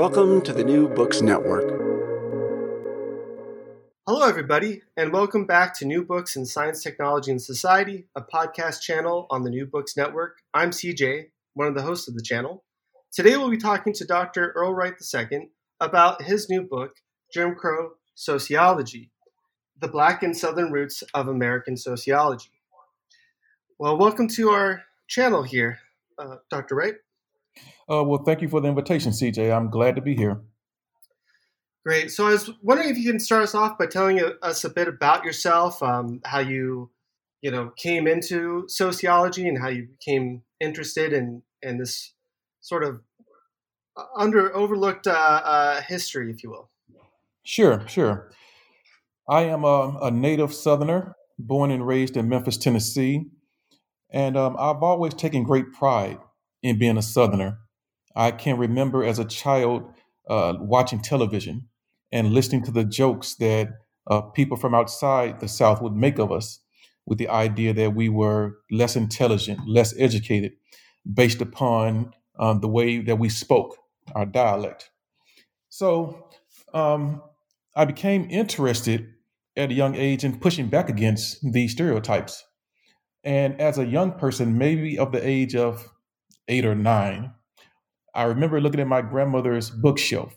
Welcome to the New Books Network. Hello, everybody, and welcome back to New Books in Science, Technology, and Society, a podcast channel on the New Books Network. I'm CJ, one of the hosts of the channel. Today, we'll be talking to Dr. Earl Wright II about his new book, Jim Crow Sociology The Black and Southern Roots of American Sociology. Well, welcome to our channel here, uh, Dr. Wright. Uh, well, thank you for the invitation, CJ. I'm glad to be here. Great. So I was wondering if you can start us off by telling us a bit about yourself, um, how you, you know, came into sociology and how you became interested in in this sort of uh, under overlooked uh, uh, history, if you will. Sure, sure. I am a, a native Southerner, born and raised in Memphis, Tennessee, and um, I've always taken great pride in being a Southerner. I can remember as a child uh, watching television and listening to the jokes that uh, people from outside the South would make of us with the idea that we were less intelligent, less educated, based upon um, the way that we spoke, our dialect. So um, I became interested at a young age in pushing back against these stereotypes. And as a young person, maybe of the age of eight or nine, I remember looking at my grandmother's bookshelf,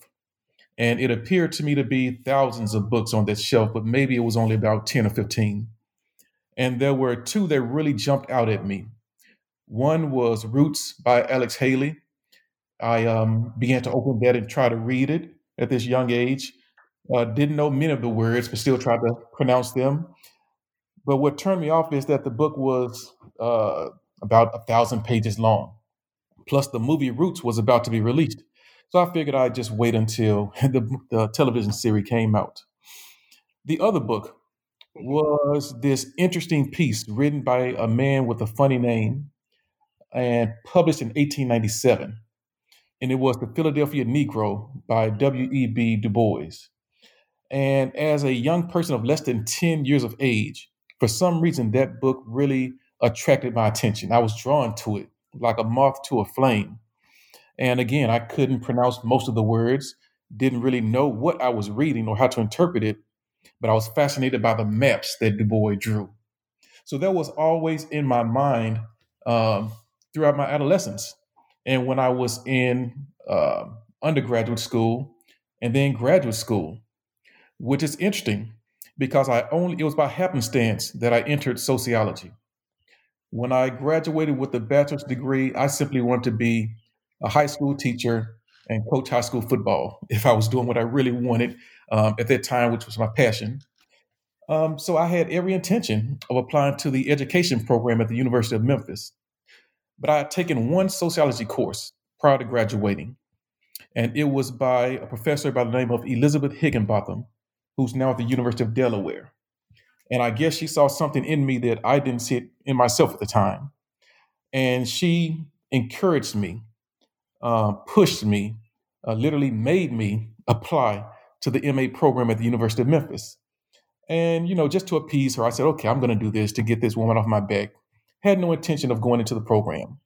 and it appeared to me to be thousands of books on that shelf, but maybe it was only about 10 or 15. And there were two that really jumped out at me. One was Roots by Alex Haley. I um, began to open that and try to read it at this young age. Uh, didn't know many of the words, but still tried to pronounce them. But what turned me off is that the book was uh, about a thousand pages long. Plus, the movie Roots was about to be released. So I figured I'd just wait until the, the television series came out. The other book was this interesting piece written by a man with a funny name and published in 1897. And it was The Philadelphia Negro by W.E.B. Du Bois. And as a young person of less than 10 years of age, for some reason, that book really attracted my attention. I was drawn to it like a moth to a flame. And again, I couldn't pronounce most of the words, didn't really know what I was reading or how to interpret it, but I was fascinated by the maps that Du Bois drew. So that was always in my mind um, throughout my adolescence. And when I was in uh, undergraduate school and then graduate school, which is interesting because I only, it was by happenstance that I entered sociology. When I graduated with a bachelor's degree, I simply wanted to be a high school teacher and coach high school football if I was doing what I really wanted um, at that time, which was my passion. Um, so I had every intention of applying to the education program at the University of Memphis. But I had taken one sociology course prior to graduating, and it was by a professor by the name of Elizabeth Higginbotham, who's now at the University of Delaware. And I guess she saw something in me that I didn't see in myself at the time. And she encouraged me, uh, pushed me, uh, literally made me apply to the MA program at the University of Memphis. And, you know, just to appease her, I said, okay, I'm going to do this to get this woman off my back. Had no intention of going into the program.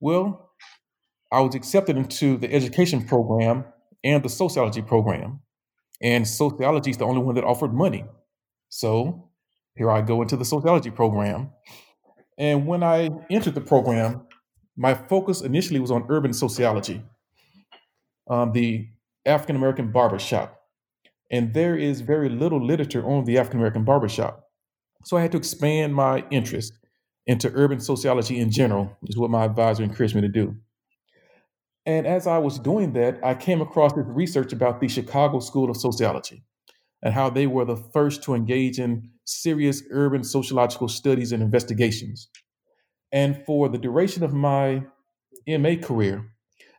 Well, I was accepted into the education program and the sociology program. And sociology is the only one that offered money. So here I go into the sociology program. And when I entered the program, my focus initially was on urban sociology, um, the African American barbershop. And there is very little literature on the African American barbershop. So I had to expand my interest into urban sociology in general, is what my advisor encouraged me to do. And as I was doing that, I came across this research about the Chicago School of Sociology and how they were the first to engage in serious urban sociological studies and investigations. And for the duration of my MA career,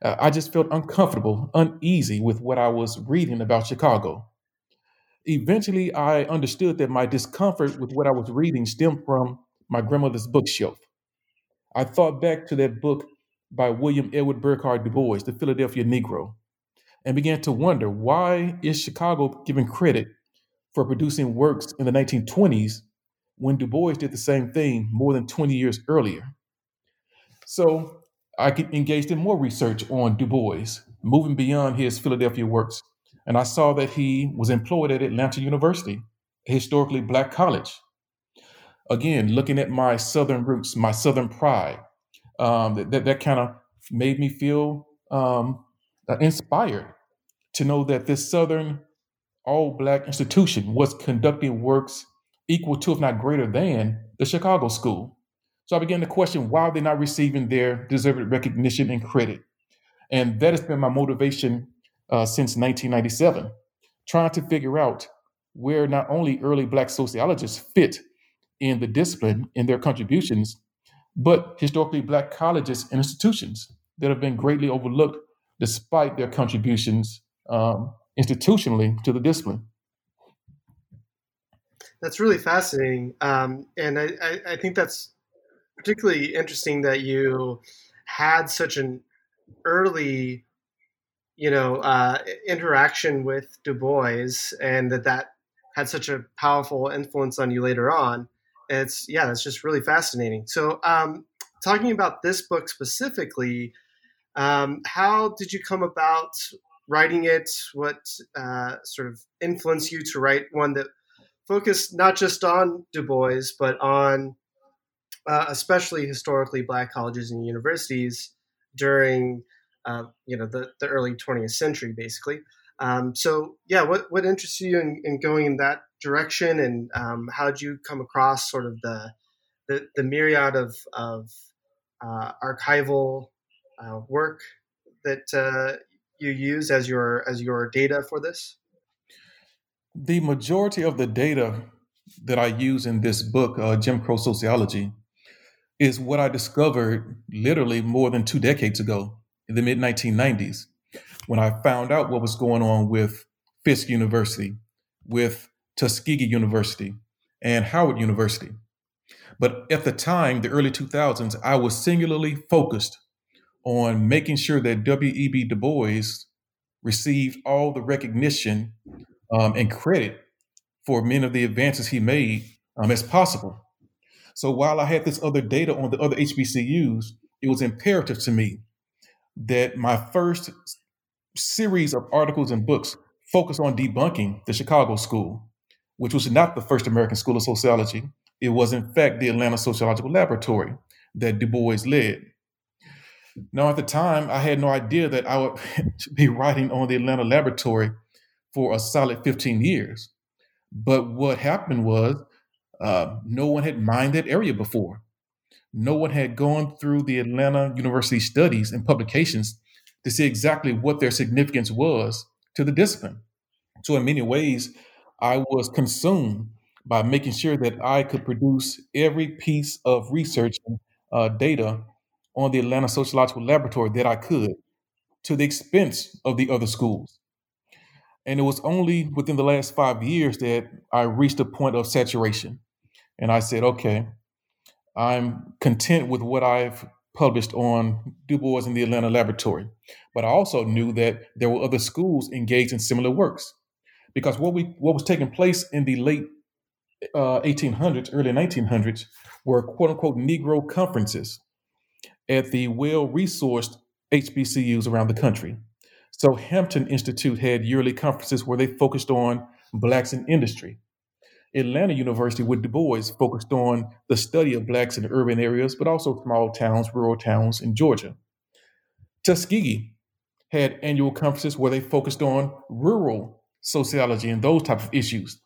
uh, I just felt uncomfortable, uneasy with what I was reading about Chicago. Eventually, I understood that my discomfort with what I was reading stemmed from my grandmother's bookshelf. I thought back to that book by William Edward Burghardt Du Bois, The Philadelphia Negro, and began to wonder why is Chicago given credit for producing works in the 1920s when Du Bois did the same thing more than 20 years earlier. So I engaged in more research on Du Bois moving beyond his Philadelphia works. And I saw that he was employed at Atlanta University, a historically black college. Again, looking at my Southern roots, my Southern pride, um, that, that, that kind of made me feel um, uh, inspired to know that this Southern all black institution was conducting works equal to, if not greater than, the Chicago School. So I began to question why they're they not receiving their deserved recognition and credit? And that has been my motivation uh, since 1997, trying to figure out where not only early Black sociologists fit in the discipline in their contributions, but historically Black colleges and institutions that have been greatly overlooked despite their contributions um, institutionally to the discipline. That's really fascinating. Um, and I, I, I think that's particularly interesting that you had such an early you know uh, interaction with Du Bois, and that that had such a powerful influence on you later on. it's yeah, that's just really fascinating. So, um, talking about this book specifically, um, how did you come about writing it? What uh, sort of influenced you to write one that focused not just on Du Bois, but on uh, especially historically black colleges and universities during uh, you know the, the early 20th century basically um, so yeah what, what interests you in, in going in that direction and um, how did you come across sort of the the, the myriad of, of uh, archival uh, work that uh, you use as your as your data for this the majority of the data that i use in this book uh, jim crow sociology is what I discovered literally more than two decades ago in the mid 1990s when I found out what was going on with Fisk University, with Tuskegee University, and Howard University. But at the time, the early 2000s, I was singularly focused on making sure that W.E.B. Du Bois received all the recognition um, and credit for many of the advances he made um, as possible. So while I had this other data on the other HBCUs, it was imperative to me that my first series of articles and books focus on debunking the Chicago School, which was not the first American school of sociology. It was, in fact, the Atlanta Sociological Laboratory that Du Bois led. Now, at the time, I had no idea that I would be writing on the Atlanta Laboratory for a solid 15 years. But what happened was uh, no one had mined that area before. No one had gone through the Atlanta University studies and publications to see exactly what their significance was to the discipline. So, in many ways, I was consumed by making sure that I could produce every piece of research and uh, data on the Atlanta Sociological Laboratory that I could to the expense of the other schools. And it was only within the last five years that I reached a point of saturation and I said, okay, I'm content with what I've published on Du Bois in the Atlanta Laboratory. But I also knew that there were other schools engaged in similar works. Because what we what was taking place in the late uh, 1800s, early 1900s, were quote unquote Negro conferences at the well resourced HBCUs around the country. So Hampton Institute had yearly conferences where they focused on blacks in industry. Atlanta University with Du Bois focused on the study of blacks in urban areas, but also small towns, rural towns in Georgia. Tuskegee had annual conferences where they focused on rural sociology and those type of issues.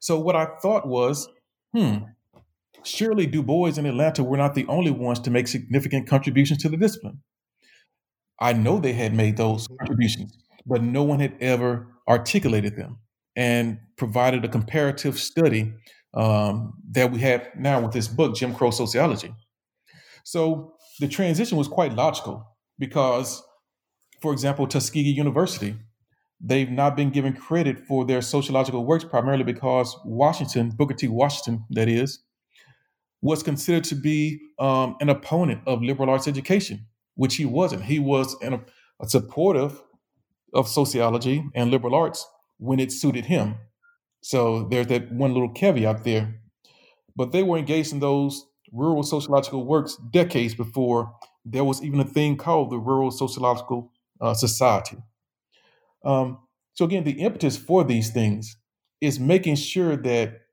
So what I thought was, hmm, surely Du Bois and Atlanta were not the only ones to make significant contributions to the discipline. I know they had made those contributions, but no one had ever articulated them and provided a comparative study um, that we have now with this book, Jim Crow Sociology. So the transition was quite logical because, for example, Tuskegee University, they've not been given credit for their sociological works primarily because Washington, Booker T. Washington, that is, was considered to be um, an opponent of liberal arts education, which he wasn't. He was an, a supportive of sociology and liberal arts, when it suited him. So there's that one little caveat there. But they were engaged in those rural sociological works decades before there was even a thing called the Rural Sociological uh, society. Um, so again, the impetus for these things is making sure that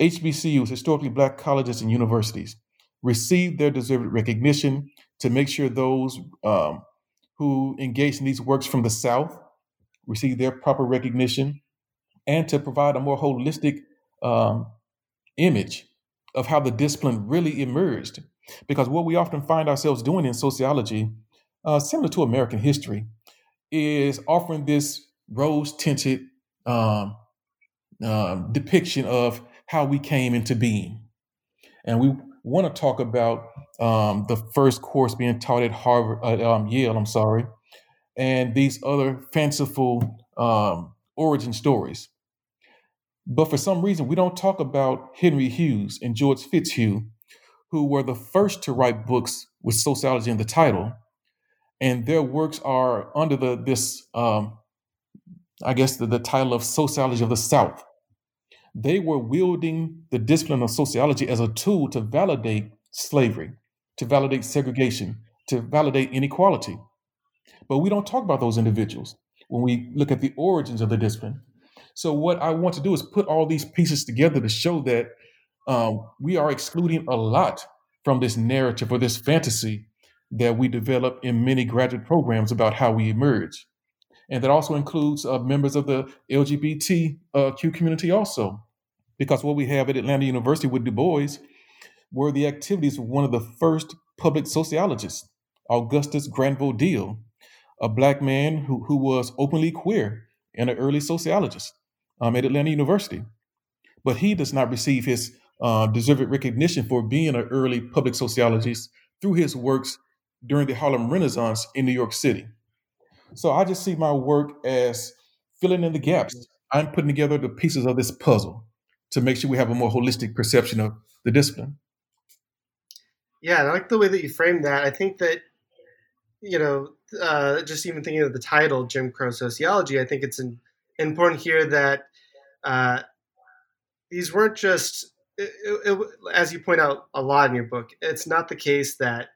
HBCUs, historically black colleges and universities, receive their deserved recognition to make sure those um, who engage in these works from the South receive their proper recognition and to provide a more holistic um, image of how the discipline really emerged. Because what we often find ourselves doing in sociology, uh, similar to American history, is offering this rose tinted um, uh, depiction of how we came into being. And we want to talk about um, the first course being taught at Harvard, uh, um, Yale, I'm sorry, and these other fanciful um, origin stories. But for some reason, we don't talk about Henry Hughes and George Fitzhugh, who were the first to write books with sociology in the title. And their works are under the this, um, I guess, the, the title of Sociology of the South. They were wielding the discipline of sociology as a tool to validate slavery, to validate segregation, to validate inequality. But we don't talk about those individuals when we look at the origins of the discipline. So, what I want to do is put all these pieces together to show that um, we are excluding a lot from this narrative or this fantasy that we develop in many graduate programs about how we emerge. And that also includes uh, members of the LGBTQ uh, community, also. Because what we have at Atlanta University with Du Bois were the activities of one of the first public sociologists, Augustus Granville Dill, a black man who, who was openly queer and an early sociologist um, at Atlanta University. But he does not receive his uh, deserved recognition for being an early public sociologist through his works during the Harlem Renaissance in New York City. So I just see my work as filling in the gaps. I'm putting together the pieces of this puzzle to make sure we have a more holistic perception of the discipline. Yeah, I like the way that you framed that. I think that, you know, uh, just even thinking of the title, Jim Crow Sociology, I think it's an, important here that uh, these weren't just, it, it, as you point out a lot in your book, it's not the case that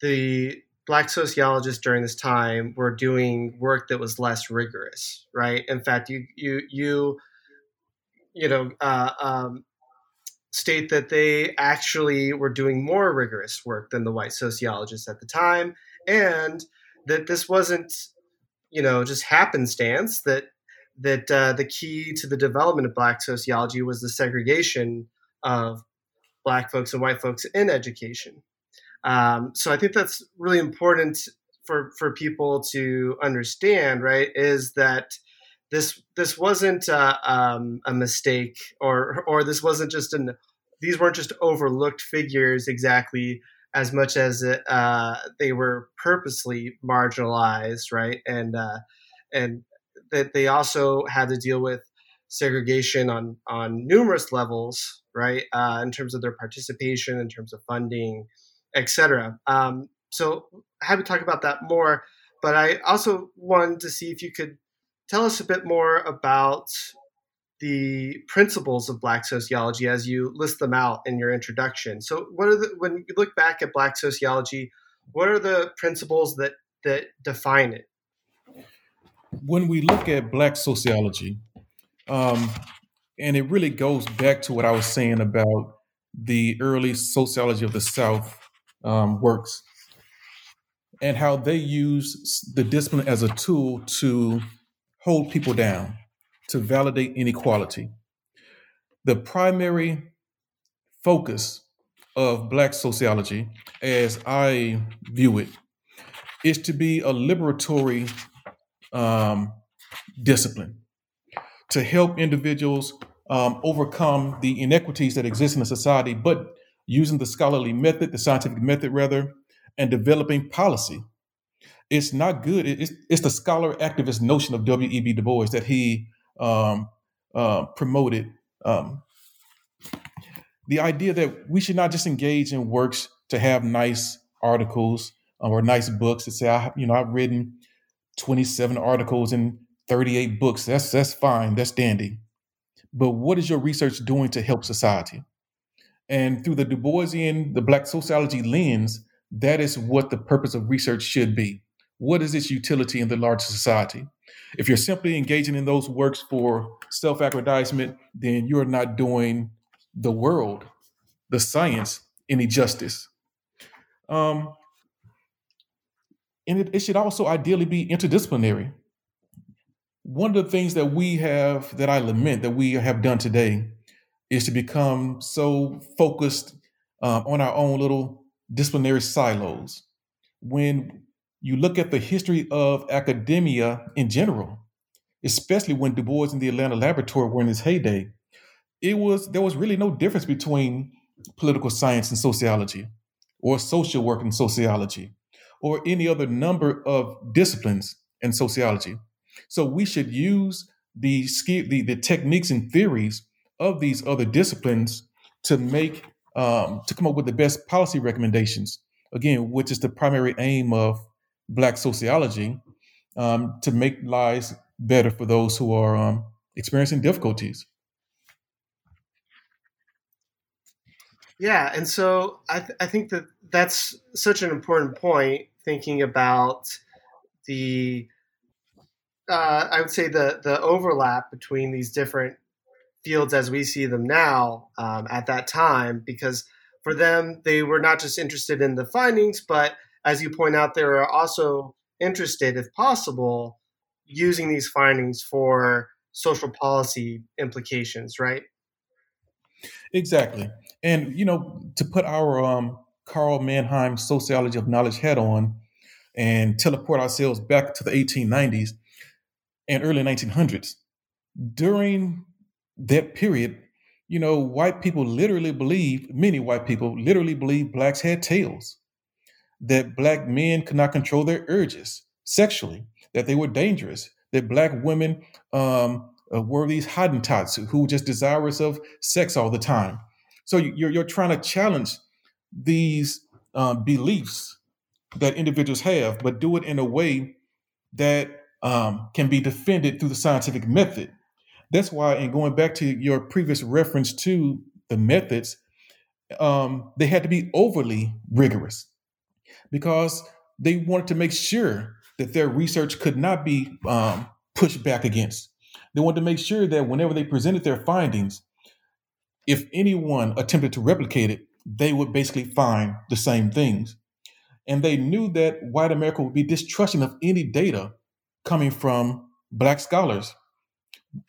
the black sociologists during this time were doing work that was less rigorous, right? In fact, you you you you know uh, um, state that they actually were doing more rigorous work than the white sociologists at the time, and that this wasn't you know just happenstance that that uh, the key to the development of black sociology was the segregation of black folks and white folks in education um, so I think that's really important for for people to understand. Right, is that this this wasn't um, a mistake, or or this wasn't just an these weren't just overlooked figures exactly as much as uh, they were purposely marginalized, right? And uh, and that they also had to deal with segregation on on numerous levels, right? Uh, in terms of their participation, in terms of funding, etc. Um, so happy to talk about that more. But I also wanted to see if you could tell us a bit more about the principles of Black sociology as you list them out in your introduction. So, what are the when you look back at Black sociology, what are the principles that that define it? When we look at Black sociology, um, and it really goes back to what I was saying about the early sociology of the South um, works and how they use the discipline as a tool to hold people down, to validate inequality. The primary focus of Black sociology, as I view it, is to be a liberatory um, discipline to help individuals um, overcome the inequities that exist in a society, but using the scholarly method, the scientific method rather, and developing policy. It's not good. It's, it's the scholar activist notion of W.E.B. Du Bois that he um, uh, promoted. Um, the idea that we should not just engage in works to have nice articles um, or nice books to say, I, you know, I've written 27 articles and 38 books. That's that's fine. That's dandy. But what is your research doing to help society? And through the Du Boisian, the Black sociology lens, that is what the purpose of research should be. what is its utility in the larger society? If you're simply engaging in those works for self aggrandizement, then you're not doing the world, the science, any justice. Um, and it, it should also ideally be interdisciplinary. One of the things that we have, that I lament that we have done today, is to become so focused um, on our own little disciplinary silos. When you look at the history of academia in general, especially when Du Bois and the Atlanta Laboratory were in its heyday, it was there was really no difference between political science and sociology, or social work and sociology, or any other number of disciplines in sociology. So we should use the the, the techniques and theories of these other disciplines to make um, to come up with the best policy recommendations. Again, which is the primary aim of Black sociology, um, to make lives better for those who are um, experiencing difficulties. Yeah, and so I, th- I think that that's such an important point. Thinking about the, uh, I would say the the overlap between these different fields as we see them now um, at that time, because for them they were not just interested in the findings, but as you point out, they were also interested, if possible, using these findings for social policy implications, right? Exactly. And, you know, to put our um, Karl Mannheim sociology of knowledge head on and teleport ourselves back to the 1890s and early 1900s, during that period, you know, white people literally believe, many white people literally believe blacks had tails, that black men could not control their urges sexually, that they were dangerous, that black women um, uh, were these Hottentots who were just desirous of sex all the time. So you're, you're trying to challenge these um, beliefs that individuals have, but do it in a way that um, can be defended through the scientific method. That's why, in going back to your previous reference to the methods, um, they had to be overly rigorous because they wanted to make sure that their research could not be um, pushed back against. They wanted to make sure that whenever they presented their findings, if anyone attempted to replicate it, they would basically find the same things. And they knew that white America would be distrusting of any data coming from black scholars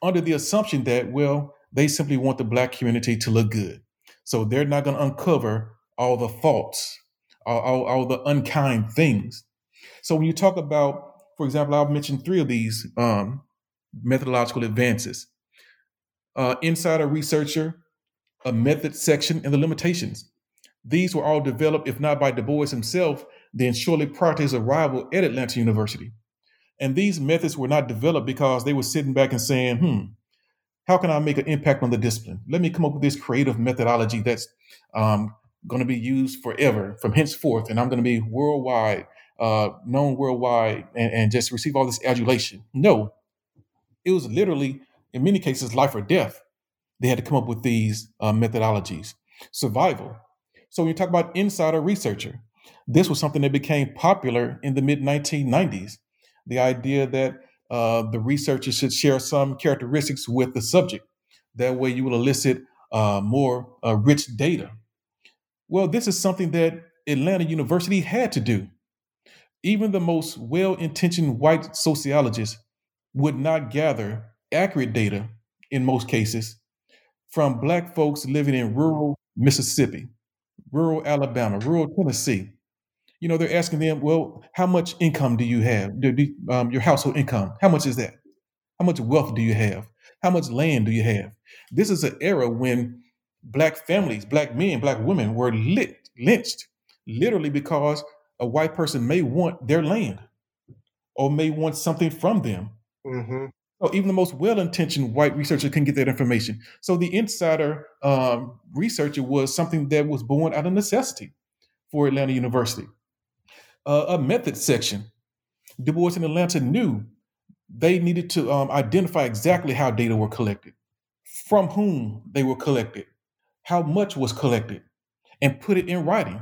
under the assumption that, well, they simply want the black community to look good. So they're not going to uncover all the faults, all, all, all, the unkind things. So when you talk about, for example, I've mentioned three of these um, methodological advances. Uh, insider researcher, a method section, and the limitations. These were all developed, if not by Du Bois himself, then shortly prior to his arrival at Atlanta University. And these methods were not developed because they were sitting back and saying, hmm, how can I make an impact on the discipline? Let me come up with this creative methodology that's um, going to be used forever from henceforth, and I'm going to be worldwide, uh, known worldwide, and, and just receive all this adulation. No, it was literally, in many cases, life or death. They had to come up with these uh, methodologies. Survival. So when you talk about insider researcher, this was something that became popular in the mid 1990s. The idea that uh, the researcher should share some characteristics with the subject. That way, you will elicit uh, more uh, rich data. Well, this is something that Atlanta University had to do. Even the most well intentioned white sociologists would not gather accurate data in most cases from Black folks living in rural Mississippi, rural Alabama, rural Tennessee. You know, they're asking them, well, how much income do you have? Do, do, um, your household income, how much is that? How much wealth do you have? How much land do you have? This is an era when Black families, Black men, Black women were lit, lynched, literally because a white person may want their land or may want something from them Mm-hmm. So even the most well-intentioned white researcher can get that information. So the insider um, researcher was something that was born out of necessity for Atlanta University. Uh, a method section. Du Bois in Atlanta knew they needed to um, identify exactly how data were collected, from whom they were collected, how much was collected, and put it in writing.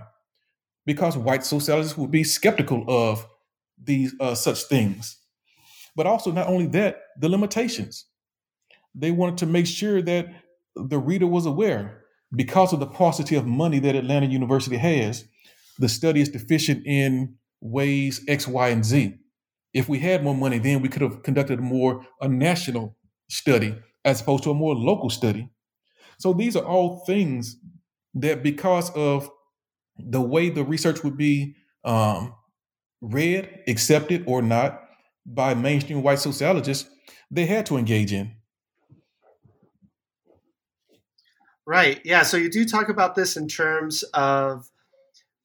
Because white sociologists would be skeptical of these uh, such things. But also, not only that, the limitations. They wanted to make sure that the reader was aware because of the paucity of money that Atlanta University has, the study is deficient in ways X, Y, and Z. If we had more money, then we could have conducted more a national study as opposed to a more local study. So these are all things that, because of the way the research would be um, read, accepted, or not by mainstream white sociologists, they had to engage in. Right. Yeah. So you do talk about this in terms of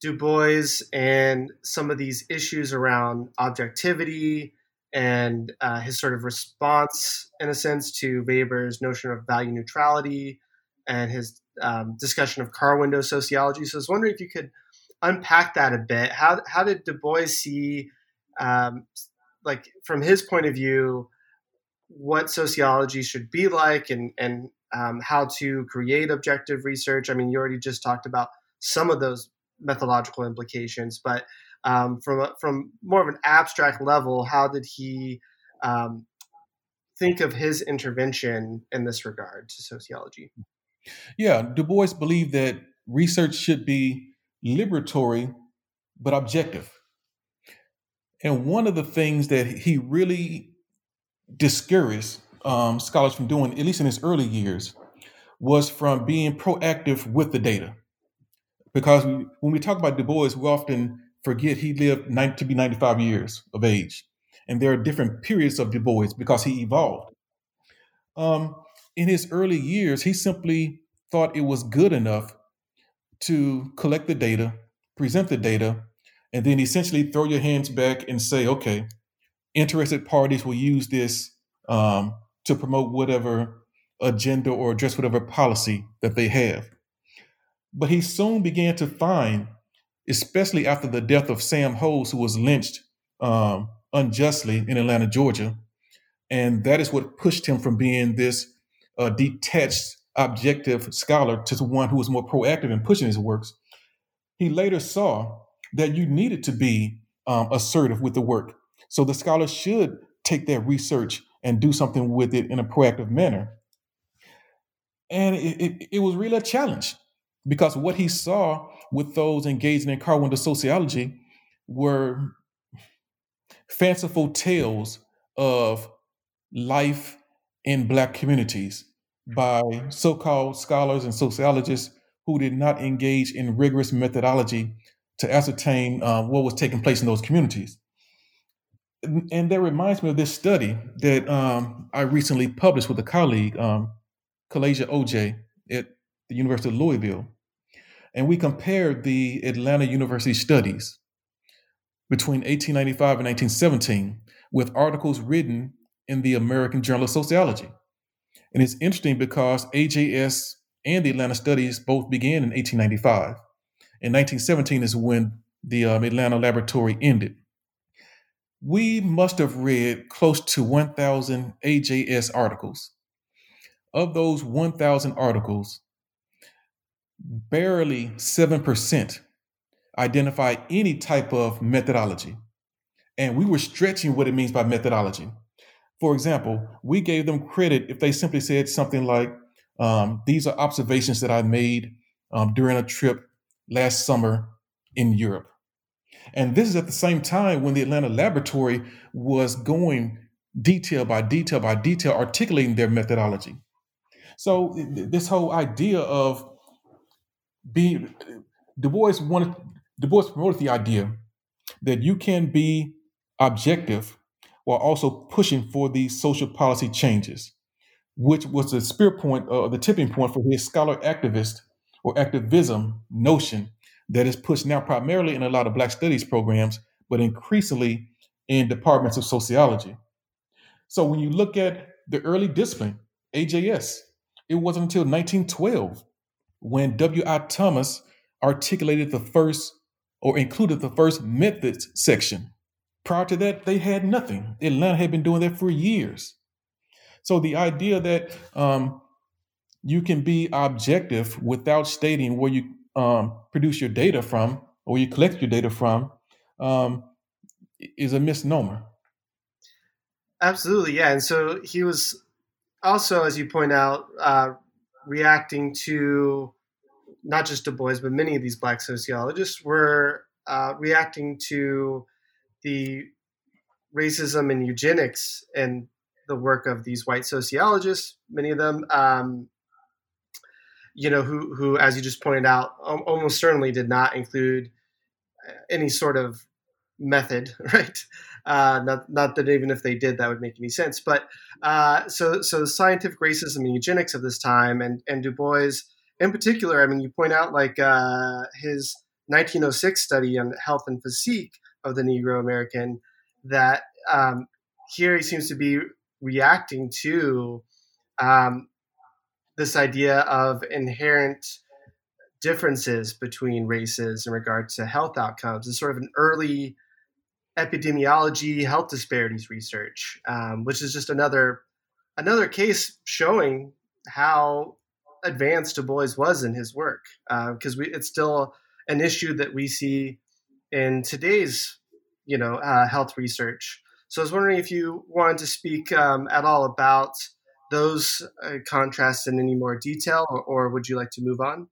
Du Bois and some of these issues around objectivity and uh, his sort of response, in a sense, to Weber's notion of value neutrality and his um, discussion of car window sociology. So I was wondering if you could unpack that a bit. How, how did Du Bois see, um, like, from his point of view, what sociology should be like and, and um, how to create objective research. I mean, you already just talked about some of those methodological implications, but um, from from more of an abstract level, how did he um, think of his intervention in this regard to sociology? Yeah, Du Bois believed that research should be liberatory but objective. And one of the things that he really discouraged um, scholars from doing, at least in his early years, was from being proactive with the data. Because we, when we talk about Du Bois, we often forget he lived 90, to be 95 years of age. And there are different periods of Du Bois because he evolved. Um, in his early years, he simply thought it was good enough to collect the data, present the data, and then essentially throw your hands back and say, okay, interested parties will use this um, to promote whatever agenda or address whatever policy that they have. But he soon began to find, especially after the death of Sam Hose, who was lynched um, unjustly in Atlanta, Georgia, and that is what pushed him from being this uh, detached, objective scholar to one who was more proactive in pushing his works. He later saw that you needed to be um, assertive with the work. So the scholar should take that research and do something with it in a proactive manner. And it, it, it was really a challenge because what he saw with those engaging in car window sociology were fanciful tales of life in black communities by so-called scholars and sociologists who did not engage in rigorous methodology to ascertain uh, what was taking place in those communities and that reminds me of this study that um, I recently published with a colleague, um, Kalasia Ojeh, at the University of Louisville. And we compared the Atlanta University studies between 1895 and 1917 with articles written in the American Journal of Sociology. And it's interesting because AJS and the Atlanta studies both began in 1895. And 1917 is when the um, Atlanta laboratory ended we must have read close to 1,000 AJS articles. Of those 1,000 articles, barely 7% identify any type of methodology. And we were stretching what it means by methodology. For example, we gave them credit if they simply said something like, um, These are observations that I made um, during a trip last summer in Europe. And this is at the same time when the Atlanta laboratory was going detail by detail by detail, articulating their methodology. So this whole idea of being Du Bois wanted Du Bois promoted the idea that you can be objective while also pushing for these social policy changes, which was the spear point, uh, the tipping point for his scholar activist or activism notion that is pushed now primarily in a lot of Black studies programs, but increasingly in departments of sociology. So when you look at the early discipline, AJS, it wasn't until 1912 when W.I. Thomas articulated the first or included the first methods section. Prior to that, they had nothing. Atlanta had been doing that for years. So the idea that um, you can be objective without stating where you um, produce your data from or you collect your data from, um, is a misnomer. Absolutely, yeah. And so he was also, as you point out, uh, reacting to not just Du Bois, but many of these black sociologists were uh, reacting to the racism and eugenics and the work of these white sociologists, many of them, um, you know, who, who, as you just pointed out, almost certainly did not include uh, any sort of method, right? Uh, not, not that even if they did, that would make any sense. But uh, so, so scientific racism and eugenics of this time, and and Du Bois in particular. I mean, you point out like uh, his 1906 study on health and physique of the Negro American. That um, here he seems to be reacting to um, this idea of inherent differences between races in regard to health outcomes. It's sort of an early epidemiology health disparities research, um, which is just another another case showing how advanced Du Bois was in his work, because uh, it's still an issue that we see in today's you know uh, health research. So I was wondering if you wanted to speak um, at all about those uh, contrasts in any more detail, or, or, would you like to move on?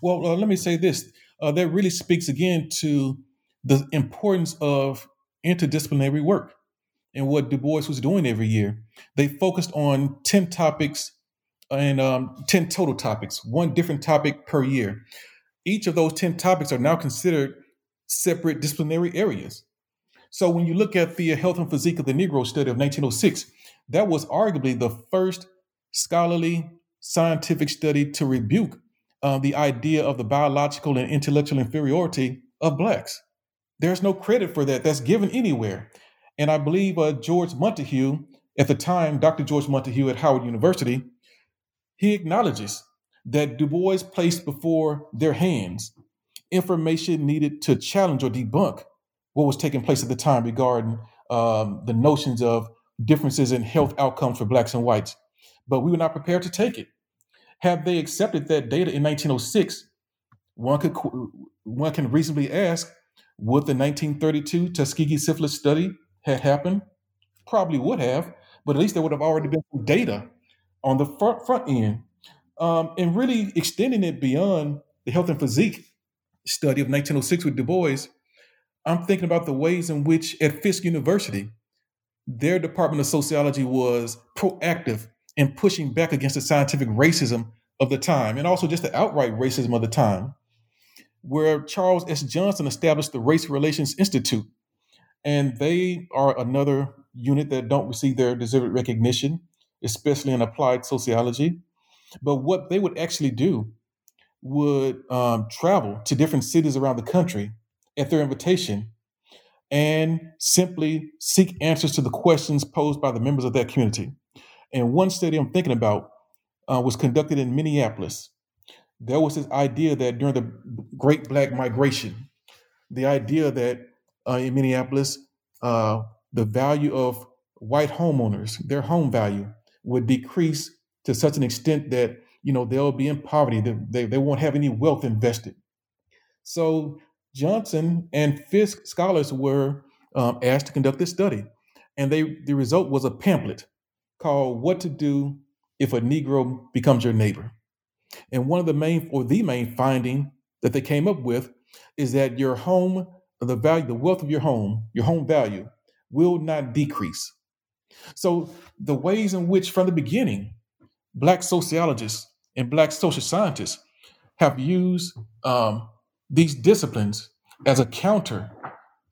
Well, uh, let me say this. Uh, that really speaks again to the importance of interdisciplinary work and what Du Bois was doing every year. They focused on 10 topics and um, 10 total topics, one different topic per year. Each of those 10 topics are now considered separate disciplinary areas. So when you look at the health and physique of the Negro study of 1906, that was arguably the first scholarly scientific study to rebuke uh, the idea of the biological and intellectual inferiority of blacks. There's no credit for that that's given anywhere. And I believe uh, George Montague, at the time, Dr. George Montague at Howard University, he acknowledges that Du Bois placed before their hands information needed to challenge or debunk what was taking place at the time regarding um, the notions of differences in health outcomes for blacks and whites. But we were not prepared to take it. Had they accepted that data in 1906, one could one can reasonably ask would the 1932 Tuskegee syphilis study had happened? Probably would have, but at least there would have already been some data on the front, front end. Um, and really extending it beyond the health and physique study of 1906 with Du Bois, I'm thinking about the ways in which at Fisk University, their Department of Sociology was proactive in pushing back against the scientific racism of the time and also just the outright racism of the time where Charles S. Johnson established the Race Relations Institute. And they are another unit that don't receive their deserved recognition, especially in applied sociology. But what they would actually do would um, travel to different cities around the country at their invitation and simply seek answers to the questions posed by the members of that community. And one study I'm thinking about uh, was conducted in Minneapolis there was this idea that during the Great Black Migration, the idea that uh, in Minneapolis, uh, the value of white homeowners, their home value, would decrease to such an extent that you know they'll be in poverty. They, they, they won't have any wealth invested. So Johnson and Fisk scholars were um, asked to conduct this study, and they the result was a pamphlet called "What to Do If a Negro Becomes Your Neighbor." And one of the main or the main finding that they came up with is that your home, the value, the wealth of your home, your home value will not decrease. So the ways in which from the beginning, black sociologists and black social scientists have used um, these disciplines as a counter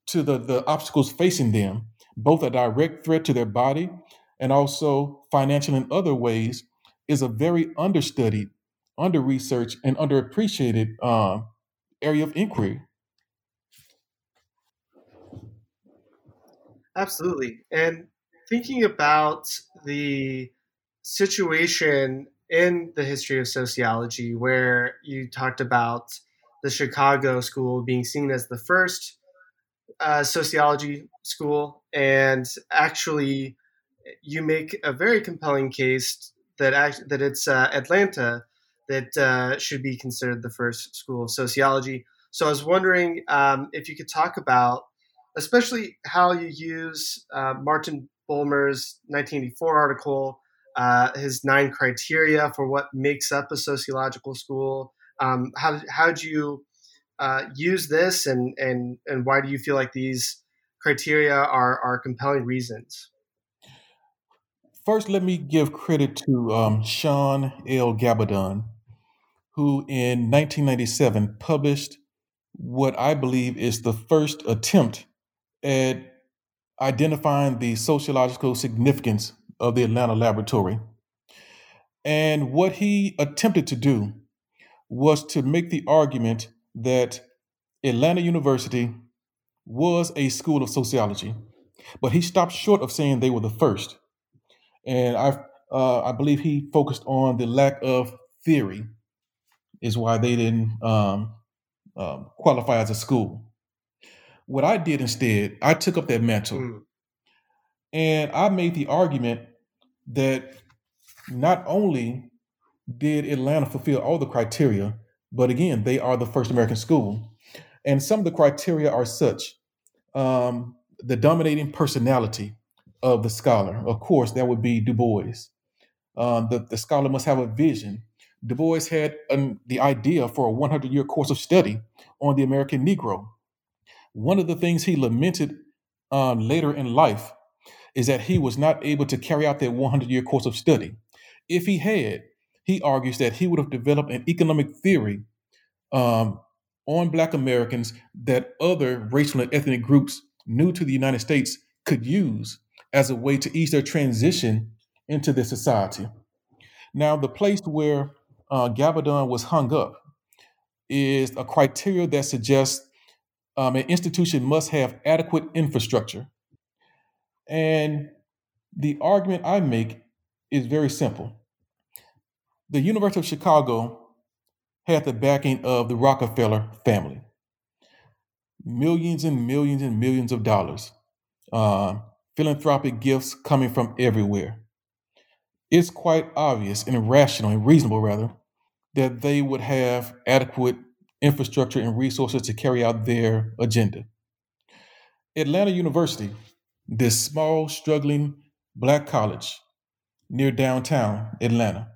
to the, the obstacles facing them, both a direct threat to their body and also financial and other ways, is a very understudied under researched and underappreciated um, area of inquiry. Absolutely. And thinking about the situation in the history of sociology, where you talked about the Chicago school being seen as the first uh, sociology school, and actually, you make a very compelling case that act- that it's uh, Atlanta that uh, should be considered the first school of sociology. So I was wondering um, if you could talk about especially how you use uh, Martin Bulmer's 1984 article, uh, his nine criteria for what makes up a sociological school. Um, how how do you uh, use this, and and and why do you feel like these criteria are are compelling reasons? First, let me give credit to um, Shaun L. Gabbidon, who in 1997 published what I believe is the first attempt at identifying the sociological significance of the Atlanta Laboratory. And what he attempted to do was to make the argument that Atlanta University was a school of sociology, but he stopped short of saying they were the first. And I, uh, I believe he focused on the lack of theory, is why they didn't um, um, qualify as a school. What I did instead, I took up that mantle mm. and I made the argument that not only did Atlanta fulfill all the criteria, but again, they are the first American school. And some of the criteria are such um, the dominating personality of the scholar. Of course, that would be Du Bois. Um, the, the scholar must have a vision. Du Bois had an, the idea for a 100 year course of study on the American Negro. One of the things he lamented um, later in life is that he was not able to carry out that 100 year course of study. If he had, he argues that he would have developed an economic theory um, on Black Americans that other racial and ethnic groups new to the United States could use as a way to ease their transition into this society. Now, the place where uh, was hung up is a criteria that suggests um, an institution must have adequate infrastructure. And the argument I make is very simple. The University of Chicago had the backing of the Rockefeller family. Millions and millions and millions of dollars, uh, philanthropic gifts coming from everywhere. It's quite obvious and rational and reasonable, rather, that they would have adequate infrastructure and resources to carry out their agenda. Atlanta University, this small, struggling black college near downtown Atlanta,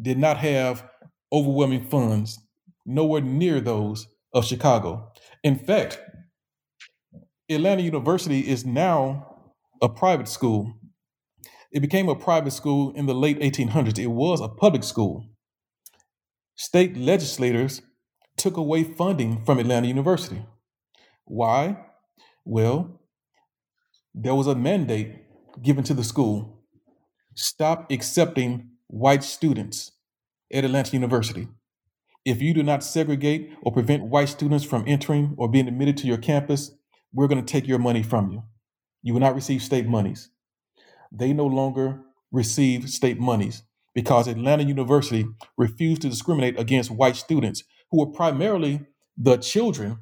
did not have overwhelming funds, nowhere near those of Chicago. In fact, Atlanta University is now a private school. It became a private school in the late 1800s. It was a public school. State legislators took away funding from Atlanta University. Why? Well, there was a mandate given to the school stop accepting white students at Atlanta University. If you do not segregate or prevent white students from entering or being admitted to your campus, we're going to take your money from you. You will not receive state monies. They no longer receive state monies because Atlanta University refused to discriminate against white students who were primarily the children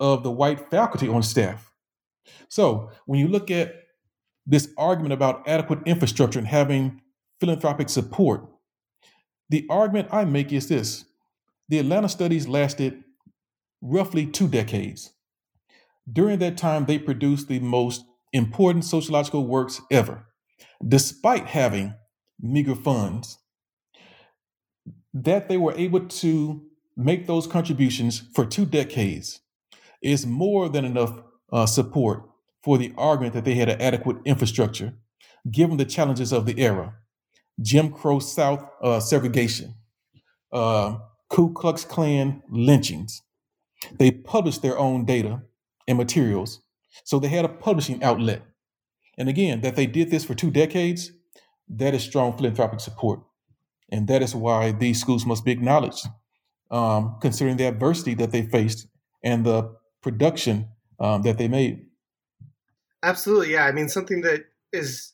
of the white faculty on staff. So when you look at this argument about adequate infrastructure and having philanthropic support, the argument I make is this the Atlanta studies lasted roughly two decades. During that time, they produced the most important sociological works ever, despite having meager funds. That they were able to make those contributions for two decades is more than enough uh, support for the argument that they had an adequate infrastructure, given the challenges of the era. Jim Crow South uh, segregation, uh, Ku Klux Klan lynchings. They published their own data and materials, so they had a publishing outlet. And again, that they did this for two decades, that is strong philanthropic support. And that is why these schools must be acknowledged, um, considering the adversity that they faced and the production um, that they made. Absolutely, yeah. I mean, something that is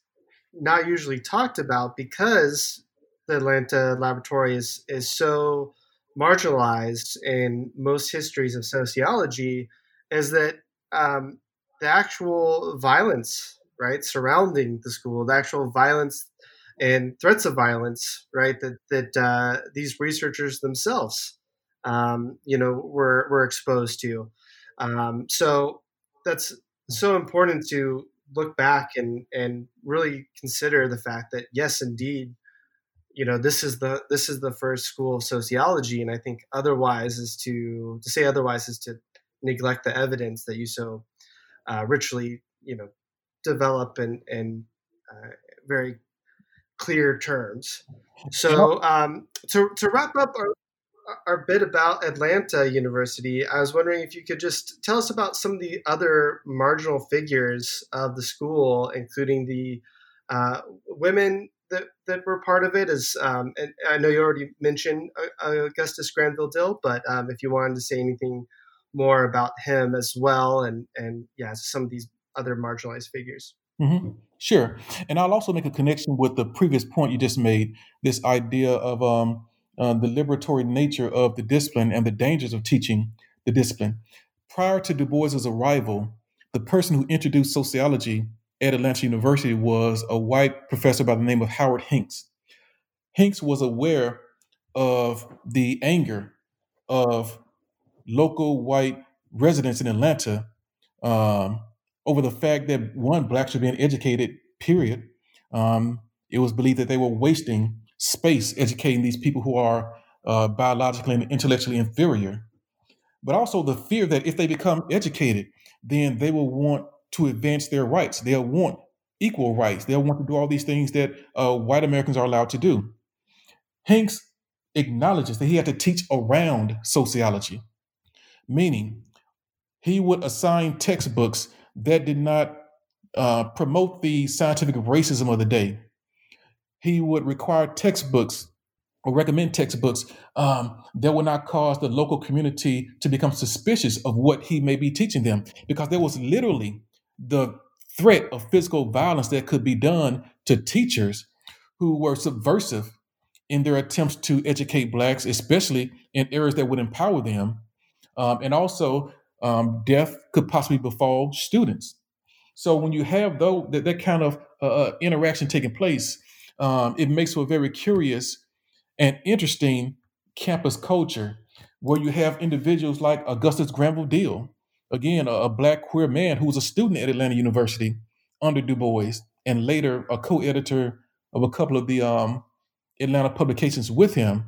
not usually talked about because the Atlanta laboratory is is so marginalized in most histories of sociology is that um, the actual violence right surrounding the school the actual violence and threats of violence right that that uh, these researchers themselves um, you know were were exposed to. Um, so that's so important to look back and and really consider the fact that yes, indeed, you know this is the this is the first school of sociology, and I think otherwise is to to say otherwise is to neglect the evidence that you so uh, richly you know develop in in uh, very clear terms. So um, to to wrap up our our bit about Atlanta University, I was wondering if you could just tell us about some of the other marginal figures of the school, including the uh, women that, that were part of it. As um, and I know you already mentioned uh, Augustus Granville Dill, but um, if you wanted to say anything more about him as well, and and yeah, some of these other marginalized figures. Mm-hmm. Sure, and I'll also make a connection with the previous point you just made. This idea of um, uh, the liberatory nature of the discipline and the dangers of teaching the discipline. Prior to Du Bois's arrival, the person who introduced sociology at Atlanta University was a white professor by the name of Howard Hinks. Hinks was aware of the anger of local white residents in Atlanta um, over the fact that one, blacks were being educated, period. Um, it was believed that they were wasting space educating these people who are uh, biologically and intellectually inferior, but also the fear that if they become educated, then they will want to advance their rights. They'll want equal rights. They'll want to do all these things that uh, white Americans are allowed to do. Hinks acknowledges that he had to teach around sociology, meaning he would assign textbooks that did not uh, promote the scientific racism of the day. He would require textbooks or recommend textbooks um, that would not cause the local community to become suspicious of what he may be teaching them because there was literally the threat of physical violence that could be done to teachers who were subversive in their attempts to educate blacks especially in areas that would empower them um, and also um, death could possibly befall students so when you have though that, that kind of uh, uh interaction taking place um, it makes for a very curious and interesting campus culture where you have individuals like Augustus Granville Dill, again, a, a black queer man who was a student at Atlanta University under Du Bois, and later a co editor of a couple of the um, Atlanta publications with him.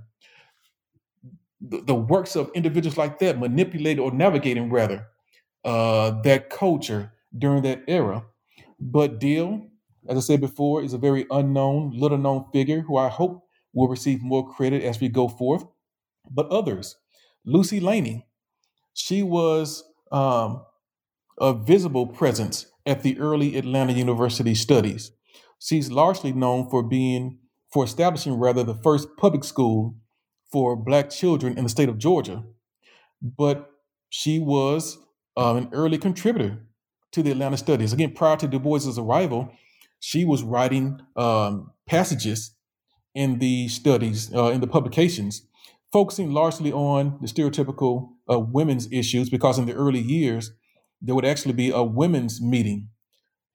The, the, works of individuals like that manipulated or navigating rather uh, that culture during that era. But Dill as I said before, is a very unknown, little known figure who I hope will receive more credit as we go forth. But others, Lucy Laney, she was um, a visible presence at the early Atlanta University studies. She's largely known for being, for establishing rather, the first public school for Black children in the state of Georgia. But she was um, an early contributor to the Atlanta studies. Again, prior to Du Bois's arrival, she was writing um, passages in the studies, uh, in the publications, focusing largely on the stereotypical uh, women's issues, because in the early years, there would actually be a women's meeting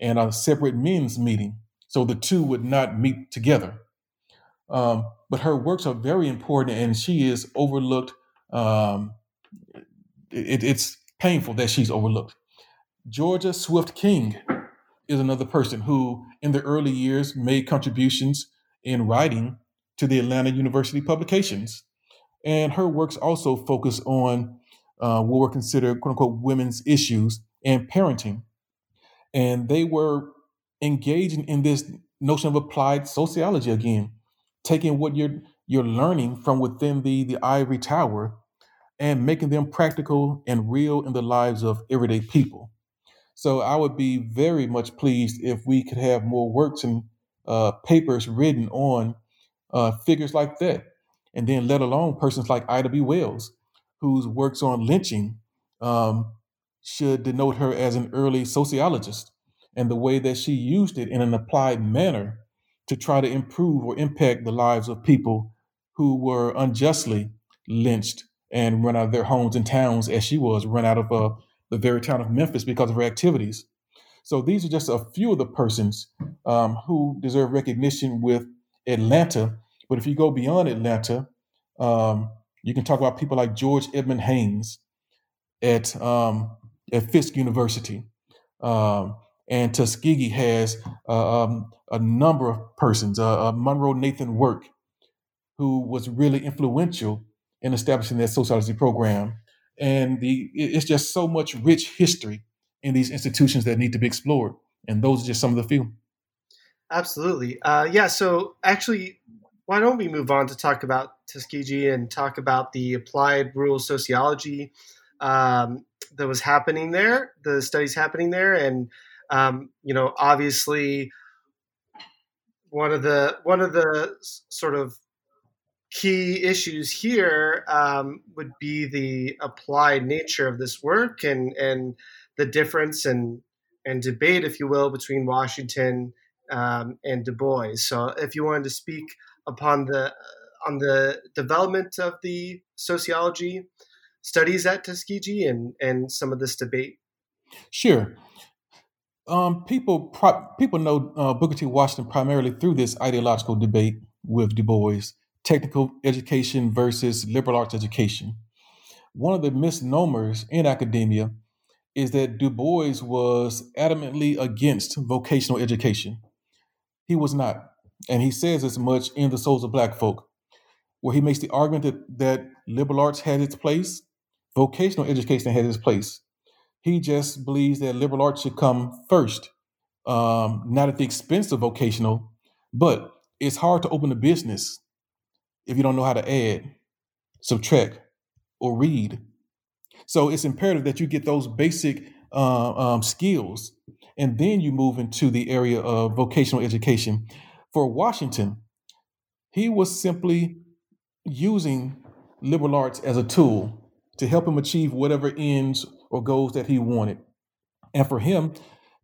and a separate men's meeting. So the two would not meet together. Um, but her works are very important, and she is overlooked. Um, it, it's painful that she's overlooked. Georgia Swift King is another person who, in the early years, made contributions in writing to the Atlanta University publications. And her works also focus on uh, what were considered, quote unquote, women's issues and parenting. And they were engaging in this notion of applied sociology again, taking what you're you're learning from within the the ivory tower and making them practical and real in the lives of everyday people. So I would be very much pleased if we could have more works and uh, papers written on uh, figures like that. And then let alone persons like Ida B. Wells, whose works on lynching um, should denote her as an early sociologist and the way that she used it in an applied manner to try to improve or impact the lives of people who were unjustly lynched and run out of their homes and towns as she was run out of uh, the very town of Memphis because of her activities. So these are just a few of the persons um, who deserve recognition with Atlanta. But if you go beyond Atlanta, um, you can talk about people like George Edmund Haynes at um, at Fisk University, Um, and Tuskegee has uh, um, a number of persons, uh, uh, Monroe Nathan Work, who was really influential in establishing that sociology program. And the it's just so much rich history in these institutions that need to be explored. And those are just some of the few. Absolutely. Uh, yeah. So actually, why don't we move on to talk about Tuskegee and talk about the applied rural sociology um, that was happening there, the studies happening there, and um, you know, obviously, one of the one of the sort of key issues here um, would be the applied nature of this work and and the difference and and debate, if you will, between Washington um, and Du Bois. So, if you wanted to speak upon the on the development of the sociology studies at Tuskegee and and some of this debate. Sure. Um, people pro- people know uh, Booker T. Washington primarily through this ideological debate with Du Bois, technical education versus liberal arts education. One of the misnomers in academia is that Du Bois was adamantly against vocational education. He was not. And he says as much in The Souls of Black Folk, where he makes the argument that, that liberal arts had its place, vocational education had its place. He just believes that liberal arts should come first, um, not at the expense of vocational, but it's hard to open a business if you don't know how to add, subtract, or read. So it's imperative that you get those basic uh, um, skills and then you move into the area of vocational education. For Washington, he was simply using liberal arts as a tool to help him achieve whatever ends or goals that he wanted. And for him,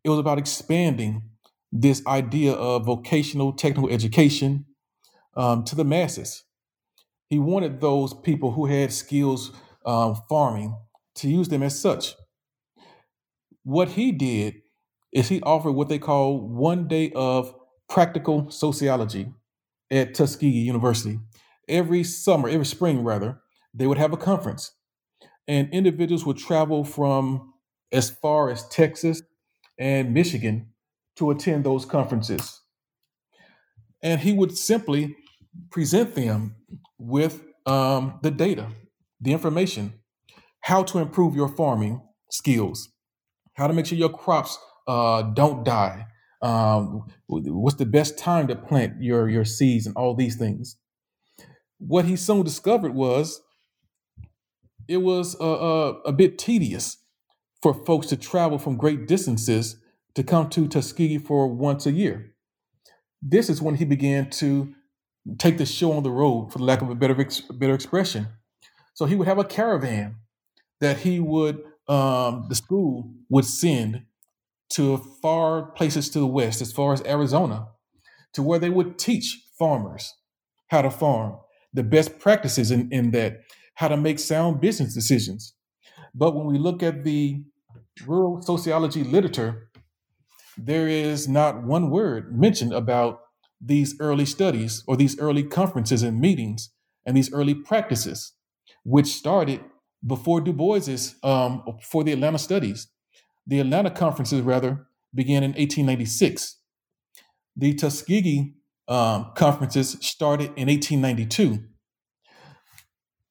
it was about expanding this idea of vocational technical education um, to the masses. He wanted those people who had skills um, farming to use them as such. What he did is he offered what they call one day of practical sociology at Tuskegee University. Every summer, every spring rather, they would have a conference, and individuals would travel from as far as Texas and Michigan to attend those conferences. And he would simply present them with um, the data, the information, how to improve your farming skills, how to make sure your crops uh, don't die. Um, what's the best time to plant your your seeds and all these things? What he soon discovered was it was uh, uh, a bit tedious for folks to travel from great distances to come to Tuskegee for once a year. This is when he began to take the show on the road, for lack of a better ex- better expression. So he would have a caravan that he would um, the school would send to far places to the west, as far as Arizona, to where they would teach farmers how to farm, the best practices in, in that, how to make sound business decisions. But when we look at the rural sociology literature, there is not one word mentioned about these early studies or these early conferences and meetings and these early practices, which started before Du Bois's, um, for the Atlanta studies. The Atlanta conferences, rather, began in 1896. The Tuskegee um, conferences started in 1892.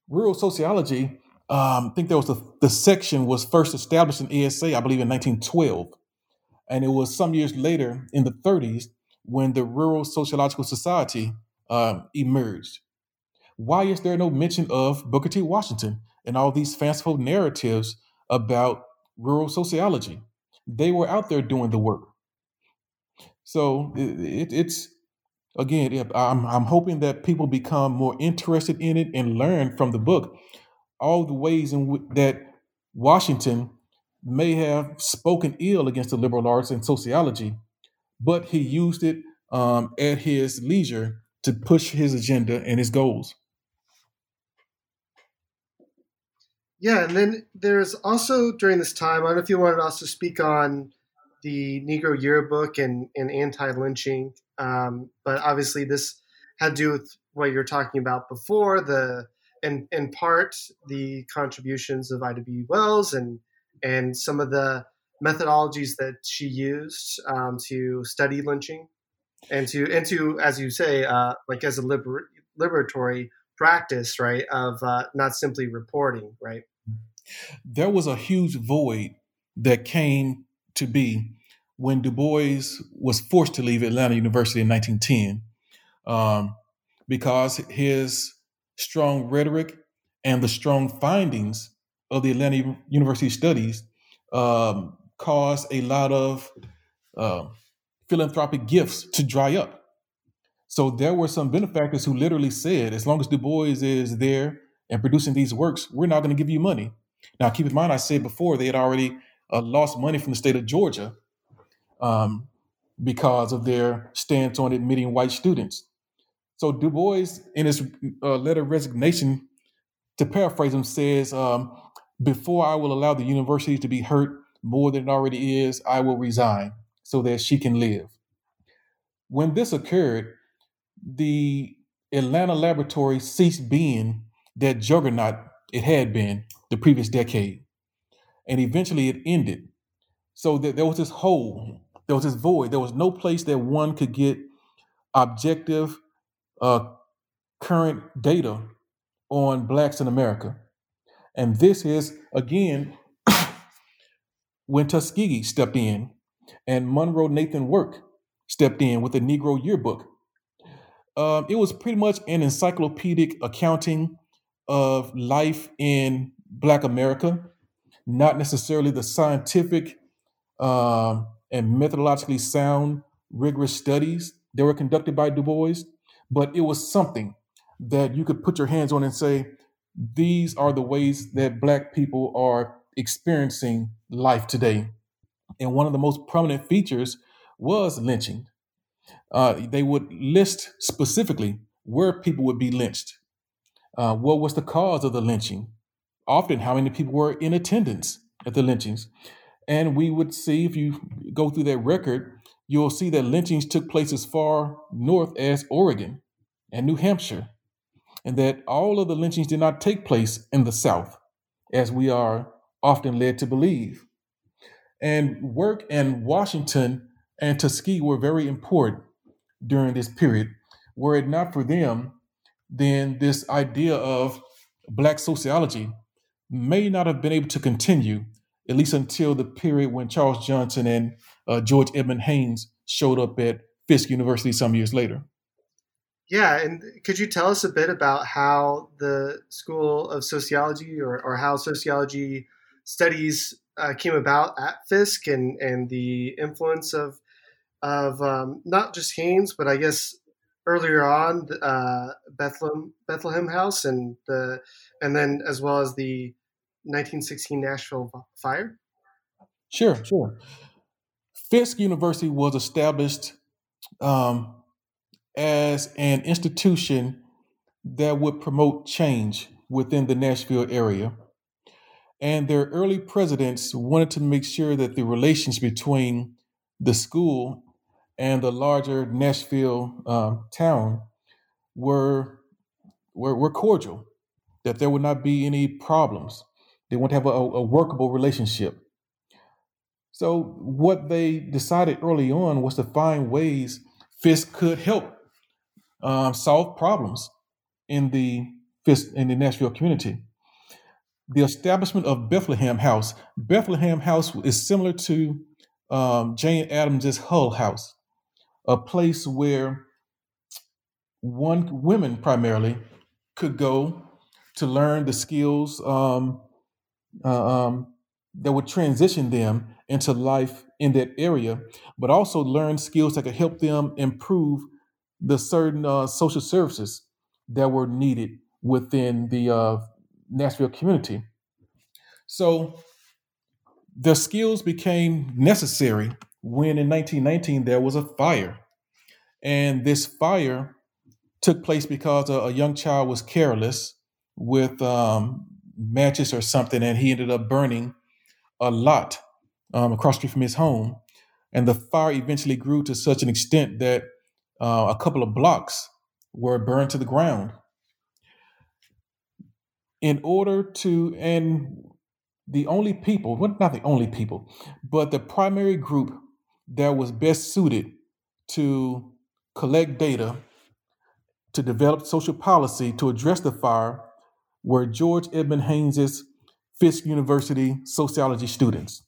Rural sociology, um, I think there was the, the section was first established in ASA, I believe, in 1912. And it was some years later, in the 30s, when the Rural Sociological Society um, emerged. Why is there no mention of Booker T. Washington and all these fanciful narratives about rural sociology. They were out there doing the work. So it, it, it's again, I'm, I'm hoping that people become more interested in it and learn from the book all the ways in which that Washington may have spoken ill against the liberal arts and sociology, but he used it um, at his leisure to push his agenda and his goals. Yeah, and then there's also during this time, I don't know if you wanted to also speak on the Negro Yearbook and, and anti lynching, um, but obviously this had to do with what you're talking about before, the in, in part the contributions of Ida B. Wells and and some of the methodologies that she used um, to study lynching and to and to as you say uh, like as a liber- liberatory practice right of uh, not simply reporting right there was a huge void that came to be when du bois was forced to leave atlanta university in 1910 um, because his strong rhetoric and the strong findings of the atlanta university studies um, caused a lot of uh, philanthropic gifts to dry up. So there were some benefactors who literally said, as long as Du Bois is there and producing these works, we're not going to give you money. Now, keep in mind, I said before they had already uh, lost money from the state of Georgia um, because of their stance on admitting white students. So Du Bois, in his uh, letter of resignation, to paraphrase him, says, um, "Before I will allow the university to be hurt more than it already is, I will resign so that she can live. When this occurred, the Atlanta laboratory ceased being that juggernaut it had been the previous decade. And eventually it ended. So that there was this hole, there was this void, there was no place that one could get objective, uh, current data on blacks in America. And this is, again, when Tuskegee stepped in and Monroe Nathan Work stepped in with the Negro Yearbook. Um, it was pretty much an encyclopedic accounting of life in Black America, not necessarily the scientific um, and methodologically sound, rigorous studies that were conducted by Du Bois, but it was something that you could put your hands on and say, these are the ways that Black people are experiencing life today. And one of the most prominent features was lynching. Uh, they would list specifically where people would be lynched, uh, what was the cause of the lynching, often how many people were in attendance at the lynchings. And we would see, if you go through that record, you'll see that lynchings took place as far north as Oregon and New Hampshire, and that all of the lynchings did not take place in the South, as we are often led to believe. And work in Washington and Tuskegee were very important during this period. Were it not for them, then this idea of Black sociology may not have been able to continue, at least until the period when Charles Johnson and uh, George Edmund Haynes showed up at Fisk University some years later. Yeah, and could you tell us a bit about how the School of Sociology or, or how sociology studies uh, came about at Fisk and and the influence of of um, not just Haynes, but I guess earlier on uh, Bethlehem Bethlehem House and the and then as well as the 1916 Nashville fire. Sure, sure. Fisk University was established um, as an institution that would promote change within the Nashville area and their early presidents wanted to make sure that the relations between the school and the larger Nashville um, town were, were were cordial, that there would not be any problems. They want to have a, a workable relationship. So what they decided early on was to find ways Fisk could help um, solve problems in the Fisk in the Nashville community the establishment of Bethlehem House. Bethlehem House is similar to um, Jane Addams's Hull House, a place where one women primarily could go to learn the skills um, uh, um, that would transition them into life in that area, but also learn skills that could help them improve the certain uh, social services that were needed within the uh, Nashville community. So the skills became necessary when in 1919 there was a fire. And this fire took place because a, a young child was careless with um, matches or something, and he ended up burning a lot um, across street from his home. And the fire eventually grew to such an extent that uh, a couple of blocks were burned to the ground in order to and the only people, well, not the only people, but the primary group that was best suited to collect data, to develop social policy to address the fire were George Edmund Haynes's Fisk University sociology students.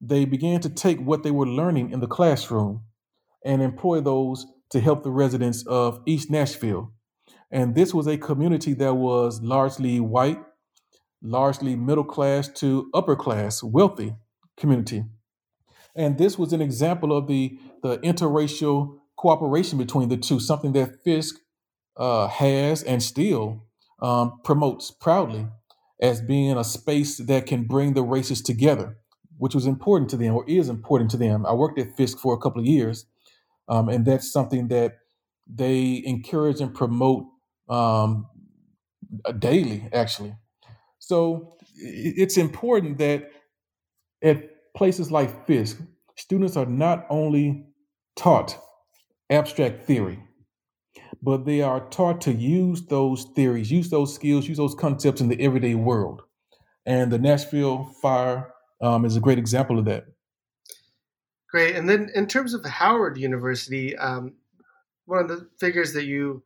They began to take what they were learning in the classroom and employ those to help the residents of East Nashville. And this was a community that was largely white, largely middle class to upper class, wealthy community. And this was an example of the, the interracial cooperation between the two, something that Fisk uh, has and still um, promotes proudly as being a space that can bring the races together, which was important to them or is important to them. I worked at Fisk for a couple of years, um, and that's something that they encourage and promote um, daily, actually. So it's important that at places like Fisk, students are not only taught abstract theory, but they are taught to use those theories, use those skills, use those concepts in the everyday world. And the Nashville fire um, is a great example of that. Great. And then in terms of Howard University, um, one of the figures that you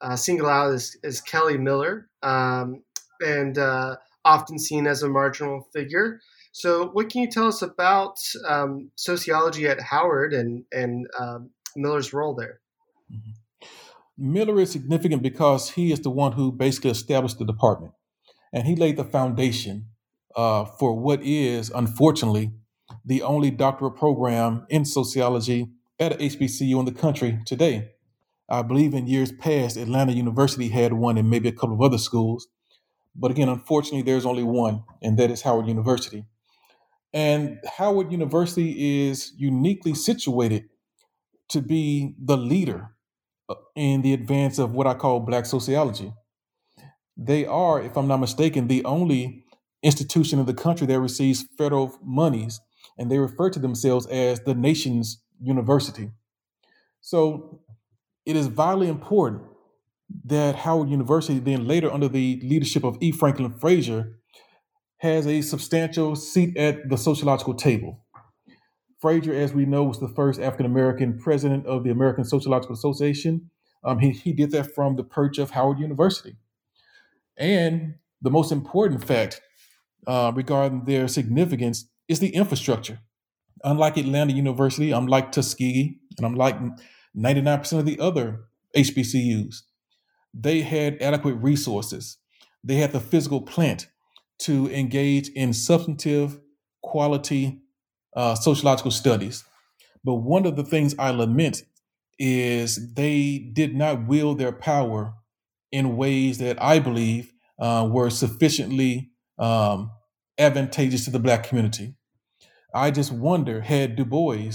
uh, single out is, is Kelly Miller, um, and uh, often seen as a marginal figure. So, what can you tell us about um, sociology at Howard and and um, Miller's role there? Mm-hmm. Miller is significant because he is the one who basically established the department, and he laid the foundation uh, for what is, unfortunately, the only doctoral program in sociology at HBCU in the country today. I believe in years past, Atlanta University had one and maybe a couple of other schools. But again, unfortunately, there's only one, and that is Howard University. And Howard University is uniquely situated to be the leader in the advance of what I call Black sociology. They are, if I'm not mistaken, the only institution in the country that receives federal monies, and they refer to themselves as the nation's university. So it is vitally important that Howard University, then later under the leadership of E. Franklin Frazier, has a substantial seat at the sociological table. Frazier, as we know, was the first African American president of the American Sociological Association. Um, he, he did that from the perch of Howard University. And the most important fact uh, regarding their significance is the infrastructure. Unlike Atlanta University, unlike Tuskegee, and unlike 99% of the other HBCUs, they had adequate resources. They had the physical plant to engage in substantive, quality uh, sociological studies. But one of the things I lament is they did not wield their power in ways that I believe uh, were sufficiently um, advantageous to the Black community. I just wonder had Du Bois,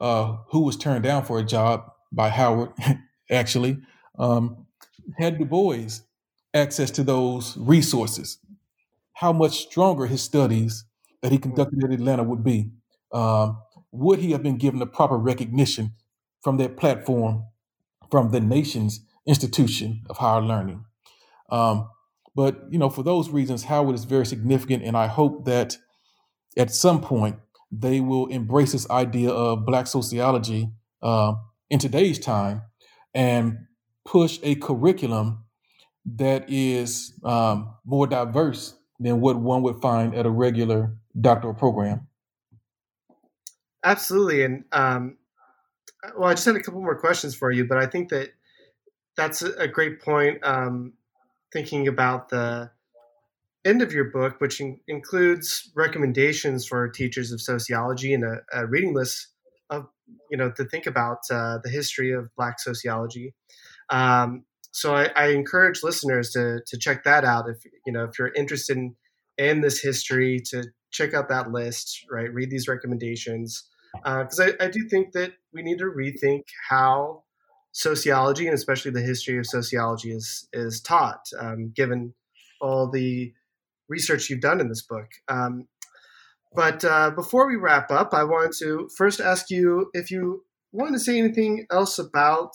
uh, who was turned down for a job by Howard, actually, um, had Du Bois access to those resources, how much stronger his studies that he conducted at Atlanta would be. Um, would he have been given the proper recognition from that platform, from the nation's institution of higher learning? Um, but you know, for those reasons, Howard is very significant, and I hope that at some point they will embrace this idea of Black sociology uh, in today's time and push a curriculum that is um, more diverse than what one would find at a regular doctoral program. Absolutely, and um, well, I just had a couple more questions for you, but I think that that's a great point. Um, thinking about the end of your book, which in- includes recommendations for teachers of sociology and a, a reading list of you know to think about uh, the history of Black sociology. Um, so I, I, encourage listeners to to check that out if you know if you're interested in, in this history to check out that list right? Read these recommendations because uh, I, I, do think that we need to rethink how sociology and especially the history of sociology is is taught um, given all the research you've done in this book. Um, but uh, before we wrap up i want to first ask you if you want to say anything else about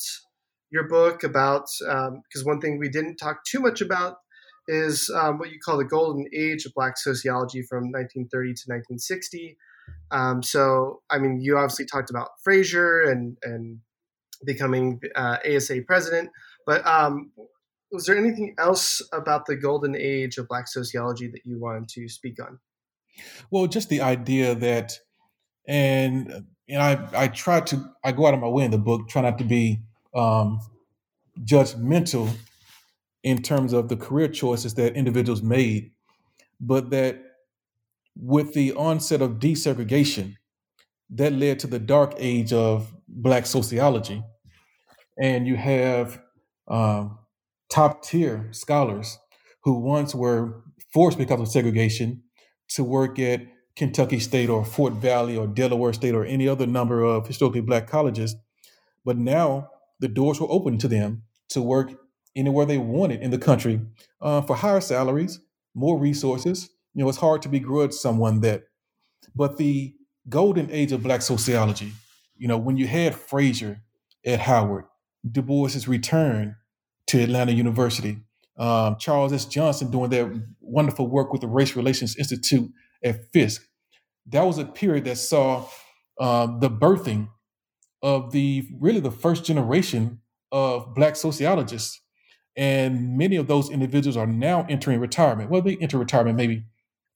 your book about because um, one thing we didn't talk too much about is um, what you call the golden age of Black sociology from 1930 to 1960. Um, so, I mean, you obviously talked about Frazier and and becoming uh, ASA president, but um, was there anything else about the golden age of Black sociology that you wanted to speak on? Well, just the idea that, and and I I try to I go out of my way in the book, try not to be um, judgmental in terms of the career choices that individuals made, but that with the onset of desegregation, that led to the dark age of Black sociology, and you have um, top tier scholars who once were forced because of segregation to work at Kentucky State or Fort Valley or Delaware State or any other number of historically black colleges. But now the doors were open to them to work anywhere they wanted in the country uh, for higher salaries, more resources. You know, it's hard to begrudge someone that. But the golden age of black sociology, you know, when you had Frazier at Howard, Du Bois's return to Atlanta University, um, Charles S. Johnson doing their wonderful work with the Race Relations Institute at Fisk. That was a period that saw uh, the birthing of the really the first generation of black sociologists. And many of those individuals are now entering retirement. Well, they enter retirement maybe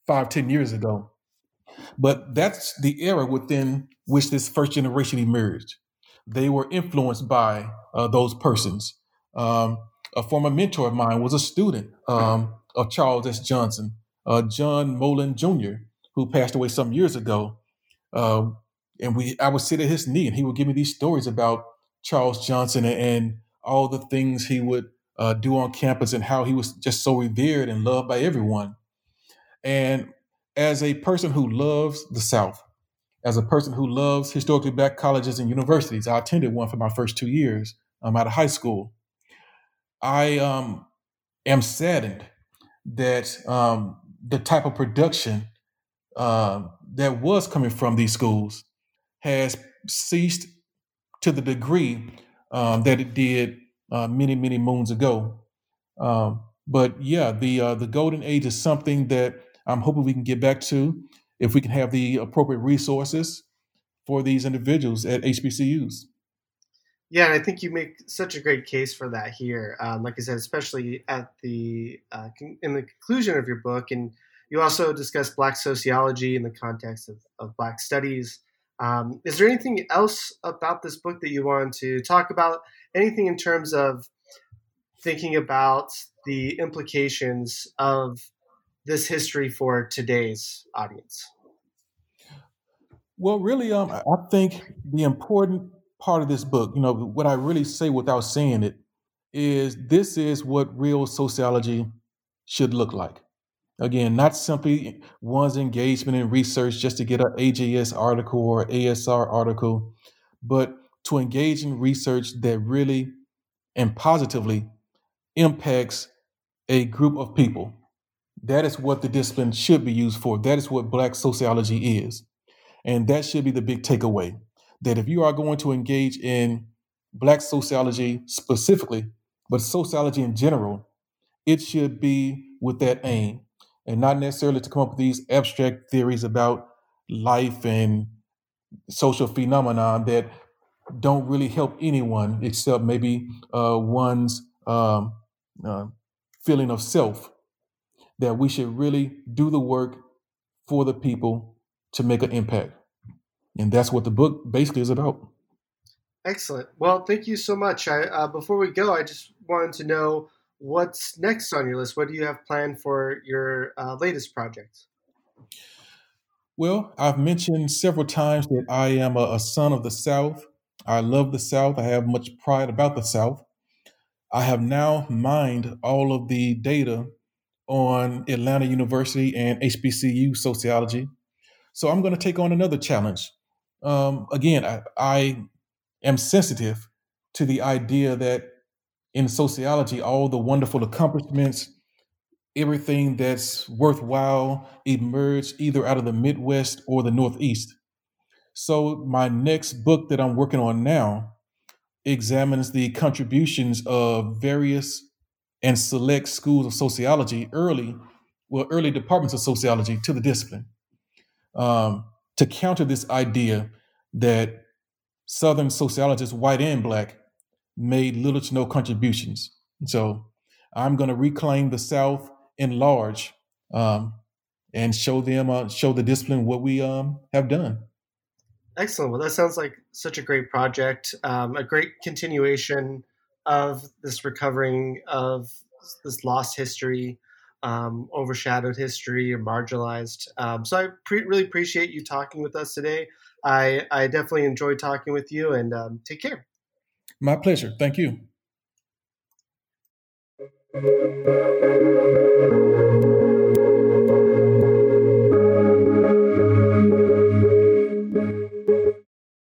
five, ten years ago. But that's the era within which this first generation emerged. They were influenced by uh, those persons. Um, a former mentor of mine was a student um, of Charles S. Johnson, uh, John Molan Jr., who passed away some years ago. Uh, and we, I would sit at his knee, and he would give me these stories about Charles Johnson and, and all the things he would uh, do on campus, and how he was just so revered and loved by everyone. And as a person who loves the South, as a person who loves historically black colleges and universities, I attended one for my first two years um, out of high school. I um, am saddened that um, the type of production uh, that was coming from these schools has ceased to the degree um, that it did uh, many, many moons ago. Um, but yeah, the uh, the golden age is something that I'm hoping we can get back to if we can have the appropriate resources for these individuals at HBCUs. Yeah, and I think you make such a great case for that here. Um, like I said, especially at the uh, con- in the conclusion of your book, and you also discuss Black sociology in the context of, of Black studies. Um, is there anything else about this book that you want to talk about? Anything in terms of thinking about the implications of this history for today's audience? Well, really, um, I think the important part of this book, you know, what I really say without saying it is this is what real sociology should look like. Again, not simply one's engagement in research just to get an AJS article or ASR article, but to engage in research that really and positively impacts a group of people. That is what the discipline should be used for. That is what Black sociology is. And that should be the big takeaway that if you are going to engage in Black sociology specifically, but sociology in general, it should be with that aim and not necessarily to come up with these abstract theories about life and social phenomena that don't really help anyone except maybe uh, one's um, uh, feeling of self. That we should really do the work for the people to make an impact. And that's what the book basically is about. Excellent. Well, thank you so much. I, uh, before we go, I just wanted to know what's next on your list. What do you have planned for your uh, latest project? Well, I've mentioned several times that I am a, a, son of the South. I love the South. I have much pride about the South. I have now mined all of the data on Atlanta University and HBCU sociology. So I'm going to take on another challenge um, again, I, I am sensitive to the idea that in sociology, all the wonderful accomplishments, everything that's worthwhile emerged either out of the Midwest or the Northeast. So, my next book that I'm working on now examines the contributions of various and select schools of sociology early, well, early departments of sociology to the discipline um, to counter this idea that Southern sociologists, white and black, made little to no contributions. So I'm going to reclaim the South in large um, and show them, uh, show the discipline what we um, have done. Excellent. Well, that sounds like such a great project, um, a great continuation of this recovering of this lost history, um, overshadowed history, or marginalized. Um, so I pre- really appreciate you talking with us today. I, I definitely enjoyed talking with you, and um, take care. My pleasure. Thank you.